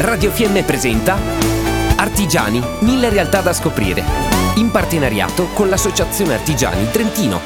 Radio Fiemme presenta Artigiani, mille realtà da scoprire. In partenariato con l'Associazione Artigiani Trentino.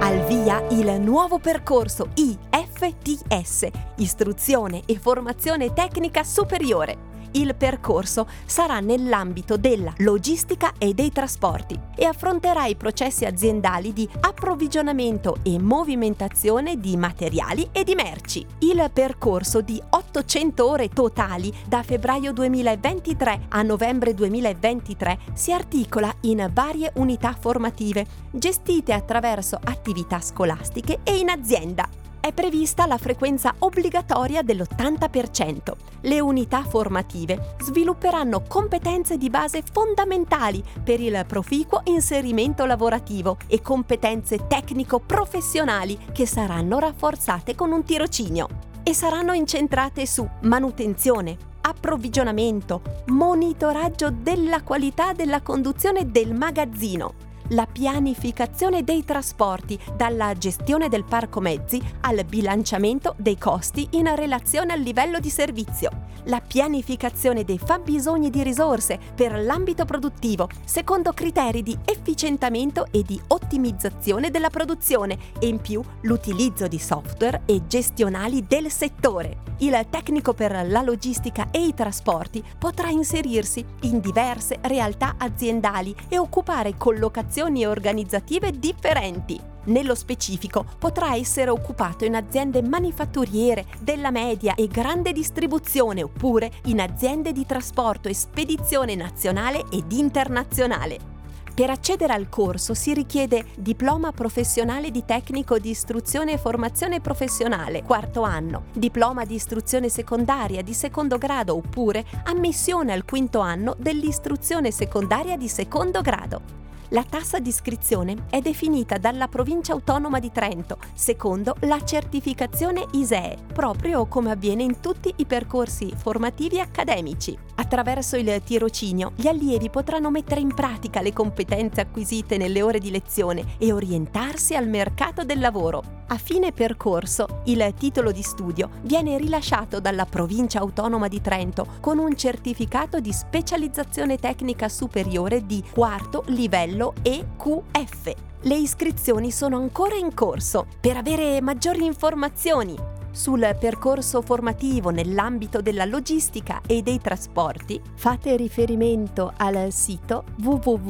Al via il nuovo percorso IFTS, Istruzione e Formazione Tecnica Superiore il percorso sarà nell'ambito della logistica e dei trasporti e affronterà i processi aziendali di approvvigionamento e movimentazione di materiali e di merci. Il percorso di 800 ore totali da febbraio 2023 a novembre 2023 si articola in varie unità formative gestite attraverso attività scolastiche e in azienda è prevista la frequenza obbligatoria dell'80%. Le unità formative svilupperanno competenze di base fondamentali per il proficuo inserimento lavorativo e competenze tecnico-professionali che saranno rafforzate con un tirocinio e saranno incentrate su manutenzione, approvvigionamento, monitoraggio della qualità della conduzione del magazzino, la pianificazione dei trasporti, dalla gestione del parco mezzi al bilanciamento dei costi in relazione al livello di servizio, la pianificazione dei fabbisogni di risorse per l'ambito produttivo secondo criteri di efficientamento e di ottimizzazione della produzione e in più l'utilizzo di software e gestionali del settore. Il tecnico per la logistica e i trasporti potrà inserirsi in diverse realtà aziendali e occupare collocazioni organizzative differenti. Nello specifico potrà essere occupato in aziende manifatturiere, della media e grande distribuzione oppure in aziende di trasporto e spedizione nazionale ed internazionale. Per accedere al corso si richiede diploma professionale di tecnico di istruzione e formazione professionale, quarto anno, diploma di istruzione secondaria di secondo grado oppure ammissione al quinto anno dell'istruzione secondaria di secondo grado. La tassa di iscrizione è definita dalla Provincia Autonoma di Trento, secondo la certificazione ISEE, proprio come avviene in tutti i percorsi formativi accademici. Attraverso il tirocinio, gli allievi potranno mettere in pratica le competenze acquisite nelle ore di lezione e orientarsi al mercato del lavoro. A fine percorso, il titolo di studio viene rilasciato dalla Provincia Autonoma di Trento con un certificato di specializzazione tecnica superiore di quarto livello EQF. Le iscrizioni sono ancora in corso. Per avere maggiori informazioni sul percorso formativo nell'ambito della logistica e dei trasporti, fate riferimento al sito www.cfpupt.it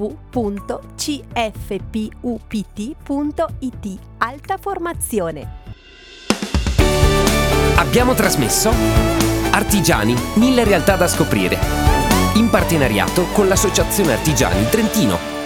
Alta Formazione. Abbiamo trasmesso Artigiani, mille realtà da scoprire, in partenariato con l'Associazione Artigiani Trentino.